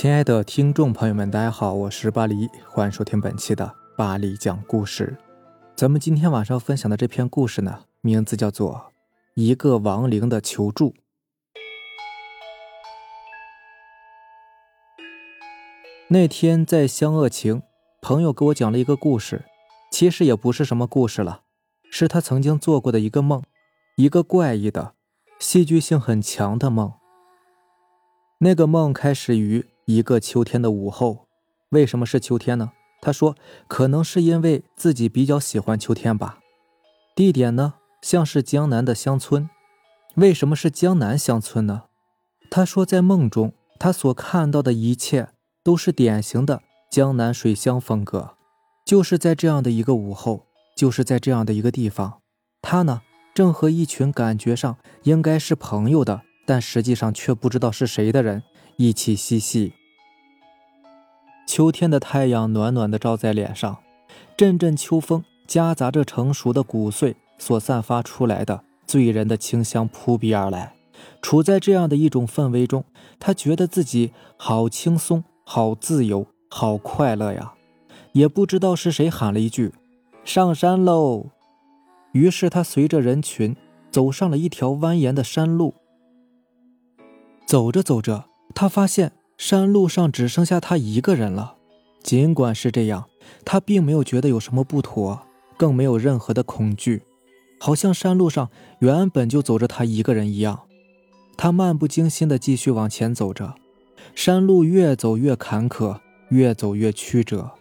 亲爱的听众朋友们，大家好，我是巴黎，欢迎收听本期的巴黎讲故事。咱们今天晚上分享的这篇故事呢，名字叫做《一个亡灵的求助》。那天在香鄂情，朋友给我讲了一个故事，其实也不是什么故事了，是他曾经做过的一个梦，一个怪异的、戏剧性很强的梦。那个梦开始于一个秋天的午后，为什么是秋天呢？他说，可能是因为自己比较喜欢秋天吧。地点呢，像是江南的乡村。为什么是江南乡村呢？他说，在梦中他所看到的一切都是典型的江南水乡风格。就是在这样的一个午后，就是在这样的一个地方，他呢，正和一群感觉上应该是朋友的。但实际上却不知道是谁的人一起嬉戏。秋天的太阳暖暖的照在脸上，阵阵秋风夹杂着成熟的谷穗所散发出来的醉人的清香扑鼻而来。处在这样的一种氛围中，他觉得自己好轻松、好自由、好快乐呀！也不知道是谁喊了一句：“上山喽！”于是他随着人群走上了一条蜿蜒的山路。走着走着，他发现山路上只剩下他一个人了。尽管是这样，他并没有觉得有什么不妥，更没有任何的恐惧，好像山路上原本就走着他一个人一样。他漫不经心地继续往前走着，山路越走越坎坷，越走越曲折，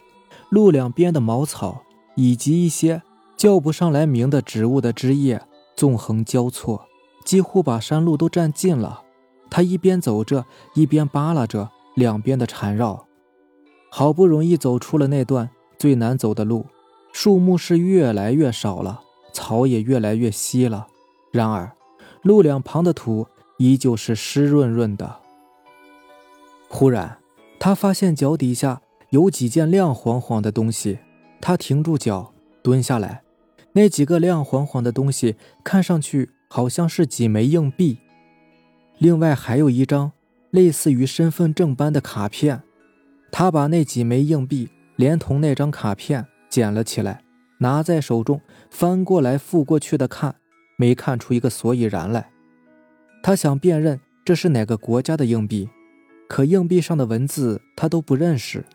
路两边的茅草以及一些叫不上来名的植物的枝叶纵横交错，几乎把山路都占尽了。他一边走着，一边扒拉着两边的缠绕，好不容易走出了那段最难走的路。树木是越来越少了，草也越来越稀了。然而，路两旁的土依旧是湿润润的。忽然，他发现脚底下有几件亮晃晃的东西。他停住脚，蹲下来。那几个亮晃晃的东西看上去好像是几枚硬币。另外还有一张类似于身份证般的卡片，他把那几枚硬币连同那张卡片捡了起来，拿在手中翻过来覆过去的看，没看出一个所以然来。他想辨认这是哪个国家的硬币，可硬币上的文字他都不认识，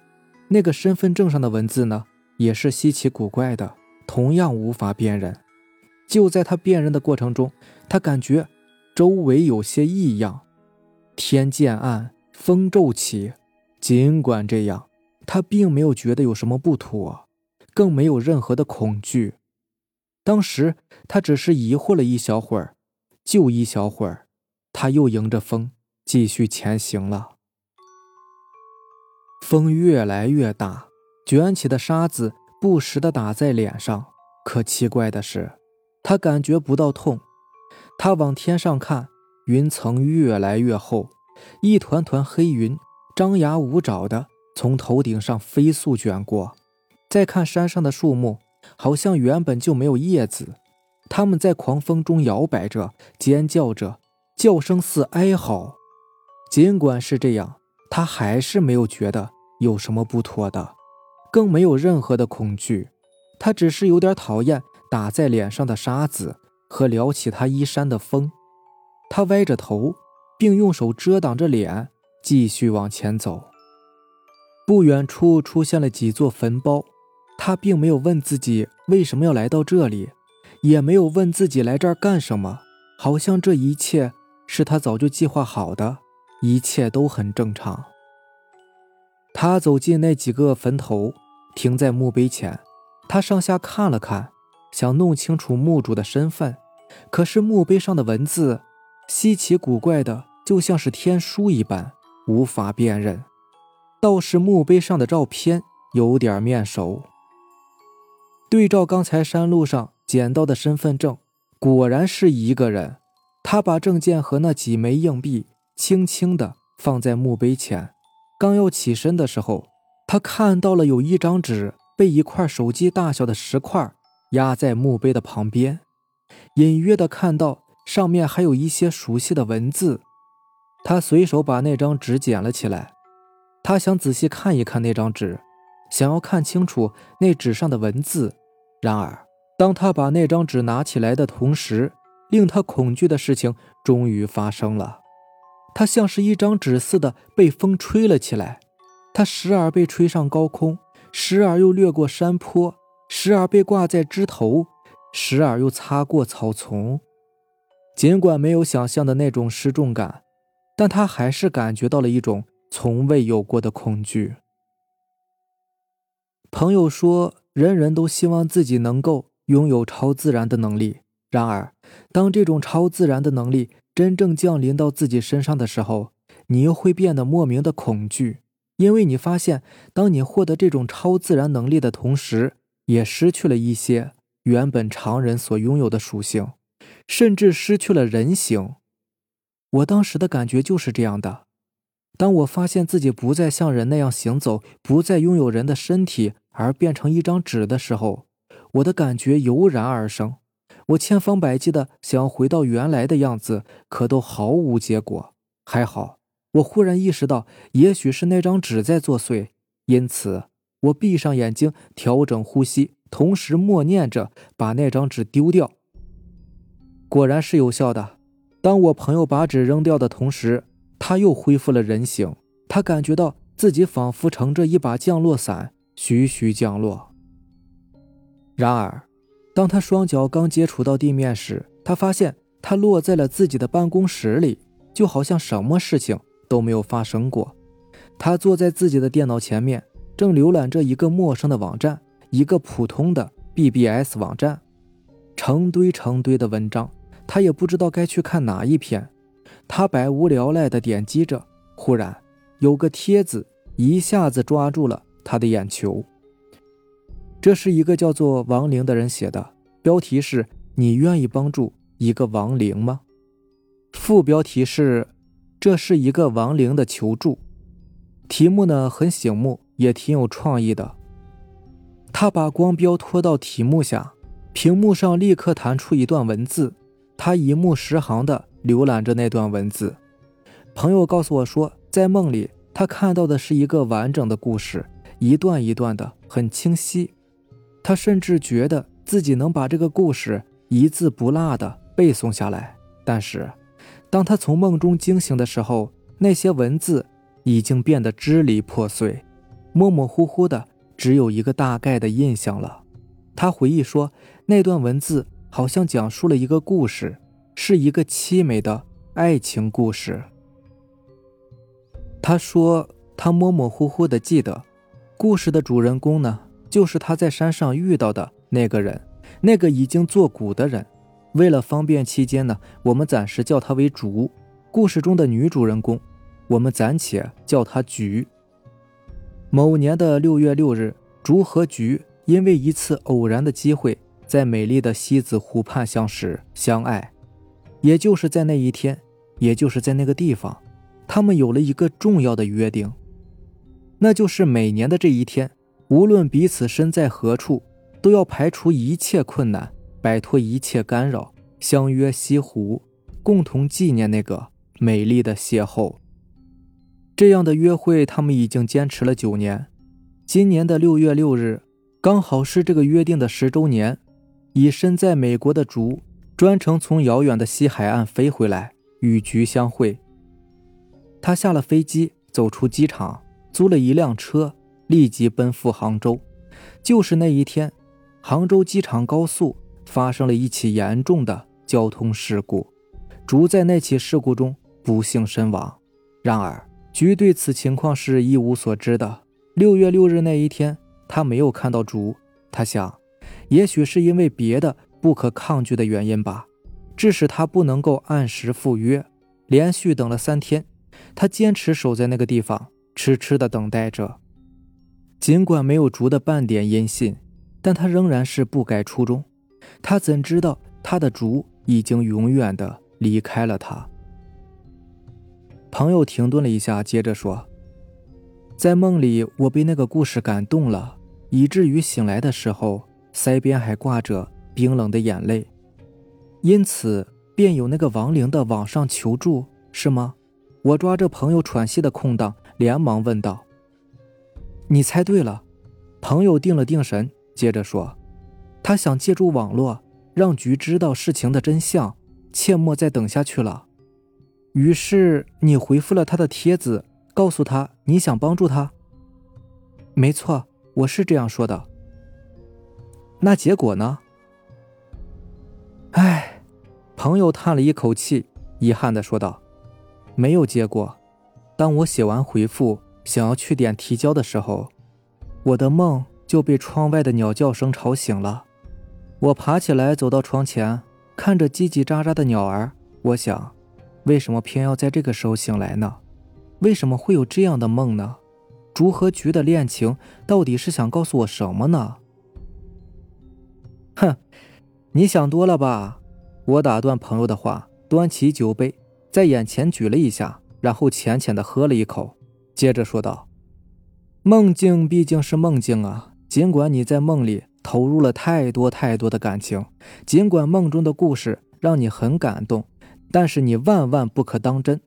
那个身份证上的文字呢，也是稀奇古怪的，同样无法辨认。就在他辨认的过程中，他感觉。周围有些异样，天渐暗，风骤起。尽管这样，他并没有觉得有什么不妥，更没有任何的恐惧。当时他只是疑惑了一小会儿，就一小会儿，他又迎着风继续前行了。风越来越大，卷起的沙子不时的打在脸上。可奇怪的是，他感觉不到痛。他往天上看，云层越来越厚，一团团黑云张牙舞爪的从头顶上飞速卷过。再看山上的树木，好像原本就没有叶子，它们在狂风中摇摆着，尖叫着，叫声似哀嚎。尽管是这样，他还是没有觉得有什么不妥的，更没有任何的恐惧。他只是有点讨厌打在脸上的沙子。和撩起他衣衫的风，他歪着头，并用手遮挡着脸，继续往前走。不远处出现了几座坟包，他并没有问自己为什么要来到这里，也没有问自己来这儿干什么，好像这一切是他早就计划好的，一切都很正常。他走进那几个坟头，停在墓碑前，他上下看了看，想弄清楚墓主的身份。可是墓碑上的文字稀奇古怪的，就像是天书一般，无法辨认。倒是墓碑上的照片有点面熟，对照刚才山路上捡到的身份证，果然是一个人。他把证件和那几枚硬币轻轻地放在墓碑前，刚要起身的时候，他看到了有一张纸被一块手机大小的石块压在墓碑的旁边。隐约的看到上面还有一些熟悉的文字，他随手把那张纸捡了起来。他想仔细看一看那张纸，想要看清楚那纸上的文字。然而，当他把那张纸拿起来的同时，令他恐惧的事情终于发生了。它像是一张纸似的被风吹了起来，它时而被吹上高空，时而又掠过山坡，时而被挂在枝头，时而又擦过草丛。尽管没有想象的那种失重感，但他还是感觉到了一种。从未有过的恐惧。朋友说，人人都希望自己能够拥有超自然的能力。然而，当这种超自然的能力真正降临到自己身上的时候，你又会变得莫名的恐惧，因为你发现，当你获得这种超自然能力的同时，也失去了一些原本常人所拥有的属性，甚至失去了人形。我当时的感觉就是这样的。当我发现自己不再像人那样行走，不再拥有人的身体，而变成一张纸的时候，我的感觉油然而生。我千方百计的想要回到原来的样子，可都毫无结果。还好，我忽然意识到，也许是那张纸在作祟，因此我闭上眼睛，调整呼吸，同时默念着把那张纸丢掉。果然是有效的。当我朋友把纸扔掉的同时。他又恢复了人形，他感觉到自己仿佛乘着一把降落伞，徐徐降落。然而，当他双脚刚接触到地面时，他发现他落在了自己的办公室里，就好像什么事情都没有发生过。他坐在自己的电脑前面，正浏览着一个陌生的网站，一个普通的 BBS 网站，成堆成堆的文章，他也不知道该去看哪一篇。他百无聊赖地点击着，忽然有个帖子一下子抓住了他的眼球。这是一个叫做亡灵的人写的，标题是“你愿意帮助一个亡灵吗？”副标题是“这是一个亡灵的求助”。题目呢很醒目，也挺有创意的。他把光标拖到题目下，屏幕上立刻弹出一段文字，他一目十行的。浏览着那段文字，朋友告诉我说，在梦里他看到的是一个完整的故事，一段一段的，很清晰。他甚至觉得自己能把这个故事一字不落的背诵下来。但是，当他从梦中惊醒的时候，那些文字已经变得支离破碎，模模糊糊的，只有一个大概的印象了。他回忆说，那段文字好像讲述了一个故事。是一个凄美的爱情故事。他说，他模模糊糊的记得，故事的主人公呢，就是他在山上遇到的那个人，那个已经作古的人。为了方便期间呢，我们暂时叫他为竹。故事中的女主人公，我们暂且叫她菊。某年的六月六日，竹和菊因为一次偶然的机会，在美丽的西子湖畔相识相爱。也就是在那一天，也就是在那个地方，他们有了一个重要的约定，那就是每年的这一天，无论彼此身在何处，都要排除一切困难，摆脱一切干扰，相约西湖，共同纪念那个美丽的邂逅。这样的约会，他们已经坚持了九年。今年的六月六日，刚好是这个约定的十周年。以身在美国的竹。专程从遥远的西海岸飞回来与菊相会。他下了飞机，走出机场，租了一辆车，立即奔赴杭州。就是那一天，杭州机场高速发生了一起严重的交通事故，竹在那起事故中不幸身亡。然而，菊对此情况是一无所知的。六月六日那一天，他没有看到竹。他想，也许是因为别的。不可抗拒的原因吧，致使他不能够按时赴约。连续等了三天，他坚持守在那个地方，痴痴的等待着。尽管没有竹的半点音信，但他仍然是不改初衷。他怎知道他的竹已经永远的离开了他？朋友停顿了一下，接着说：“在梦里，我被那个故事感动了，以至于醒来的时候，腮边还挂着。”冰冷的眼泪，因此便有那个亡灵的网上求助，是吗？我抓着朋友喘息的空档，连忙问道：“你猜对了。朋友定了定神，接着说：“他想借助网络让菊知道事情的真相，切莫再等下去了。于是你回复了他的帖子，告诉他你想帮助他。没错，我是这样说的。那结果呢？唉，朋友叹了一口气，遗憾的说道：“没有结果。当我写完回复，想要去点提交的时候。”我的梦就被窗外的鸟叫声吵醒了，我爬起来走到窗前，看着叽叽喳喳的鸟儿，我想，为什么偏要在这个时候醒来呢？为什么会有这样的梦呢？竹和菊的恋情到底是想告诉我什么呢？哼，你想多了吧！我打断朋友的话，端起酒杯，在眼前举了一下，然后浅浅的喝了一口，接着说道。梦境毕竟是梦境啊，尽管你在梦里投入了太多太多的感情，尽管梦中的故事让你很感动，但是你万万不可当真。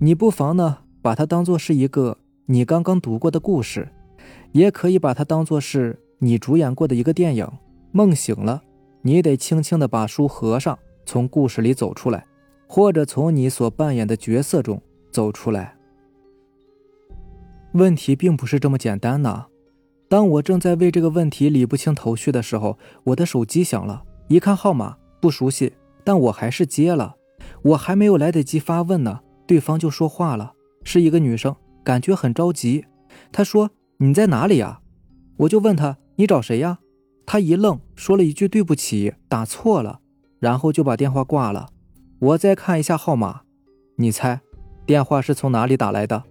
你不妨呢把它当做是一个你刚刚读过的故事，也可以把它当做是你主演过的一个电影。梦醒了，你得轻轻的把书合上，从故事里走出来，或者从你所扮演的角色中走出来。问题并不是这么简单呢。当我正在为这个问题理不清头绪的时候，我的手机响了。一看号码不熟悉，但我还是接了。我还没有来得及发问呢，对方就说话了，是一个女生，感觉很着急。她说：“你在哪里呀？”我就问她：“你找谁呀？”她一愣，说了一句：“对不起，打错了。”然后就把电话挂了。我再看一下号码，你猜，电话是从哪里打来的？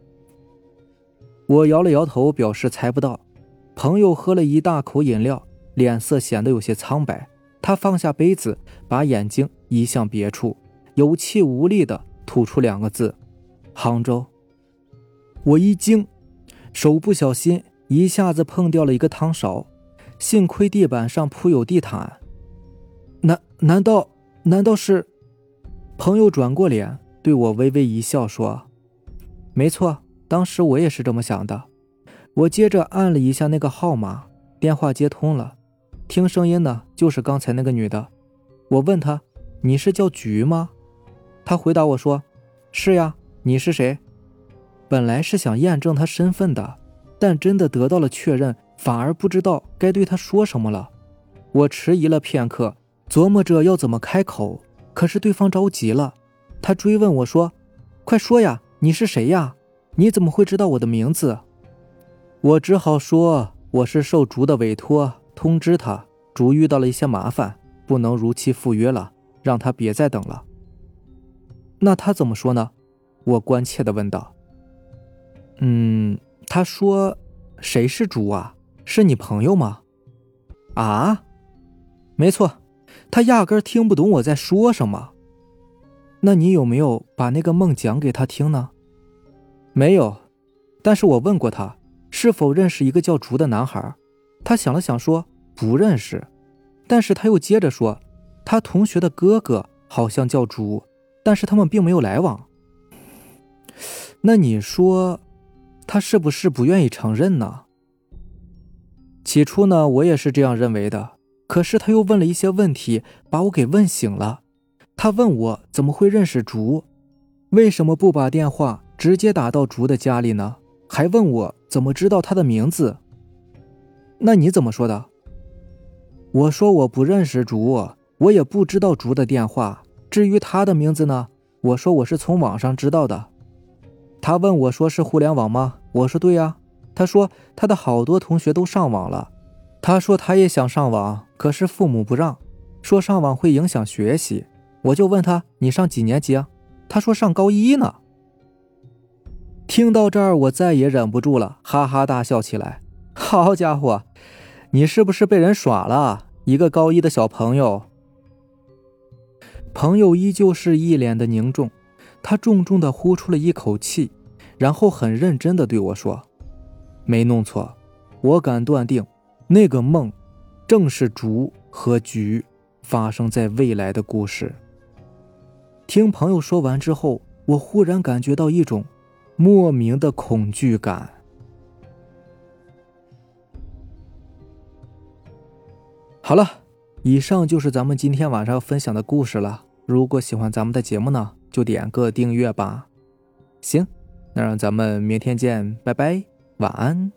我摇了摇头，表示猜不到。朋友喝了一大口饮料，脸色显得有些苍白。他放下杯子，把眼睛移向别处，有气无力地吐出两个字：“杭州。”我一惊，手不小心一下子碰掉了一个汤勺，幸亏地板上铺有地毯。难难道难道是？朋友转过脸对我微微一笑，说：“没错。”当时我也是这么想的，我接着按了一下那个号码，电话接通了，听声音呢，就是刚才那个女的。我问她：“你是叫菊吗？”他回答我说：“是呀，你是谁？”本来是想验证他身份的，但真的得到了确认，反而不知道该对他说什么了。我迟疑了片刻，琢磨着要怎么开口，可是对方着急了，他追问我说：“快说呀，你是谁呀？”你怎么会知道我的名字？我只好说我是受竹的委托，通知他竹遇到了一些麻烦，不能如期赴约了，让他别再等了。那他怎么说呢？我关切的问道。嗯，他说：“谁是竹啊？是你朋友吗？”啊，没错，他压根听不懂我在说什么。那你有没有把那个梦讲给他听呢？没有，但是我问过他是否认识一个叫竹的男孩，他想了想说不认识，但是他又接着说，他同学的哥哥好像叫竹，但是他们并没有来往。那你说，他是不是不愿意承认呢？起初呢，我也是这样认为的，可是他又问了一些问题，把我给问醒了。他问我怎么会认识竹，为什么不把电话？直接打到竹的家里呢，还问我怎么知道他的名字。那你怎么说的？我说我不认识竹，我也不知道竹的电话。至于他的名字呢，我说我是从网上知道的。他问我说是互联网吗？我说对呀。他说他的好多同学都上网了，他说他也想上网，可是父母不让，说上网会影响学习。我就问他你上几年级啊？他说上高一呢。听到这儿，我再也忍不住了，哈哈大笑起来。好家伙，你是不是被人耍了？一个高一的小朋友。朋友依旧是一脸的凝重他重重的呼出了一口气然后很认真的对我说没弄错我敢断定那个梦正是竹和菊发生在未来的故事。听朋友说完之后我忽然感觉到一种莫名的恐惧感。好了以上就是咱们今天晚上要分享的故事了。如果喜欢咱们的节目呢，就点个订阅吧。行，那让咱们明天见，拜拜，晚安。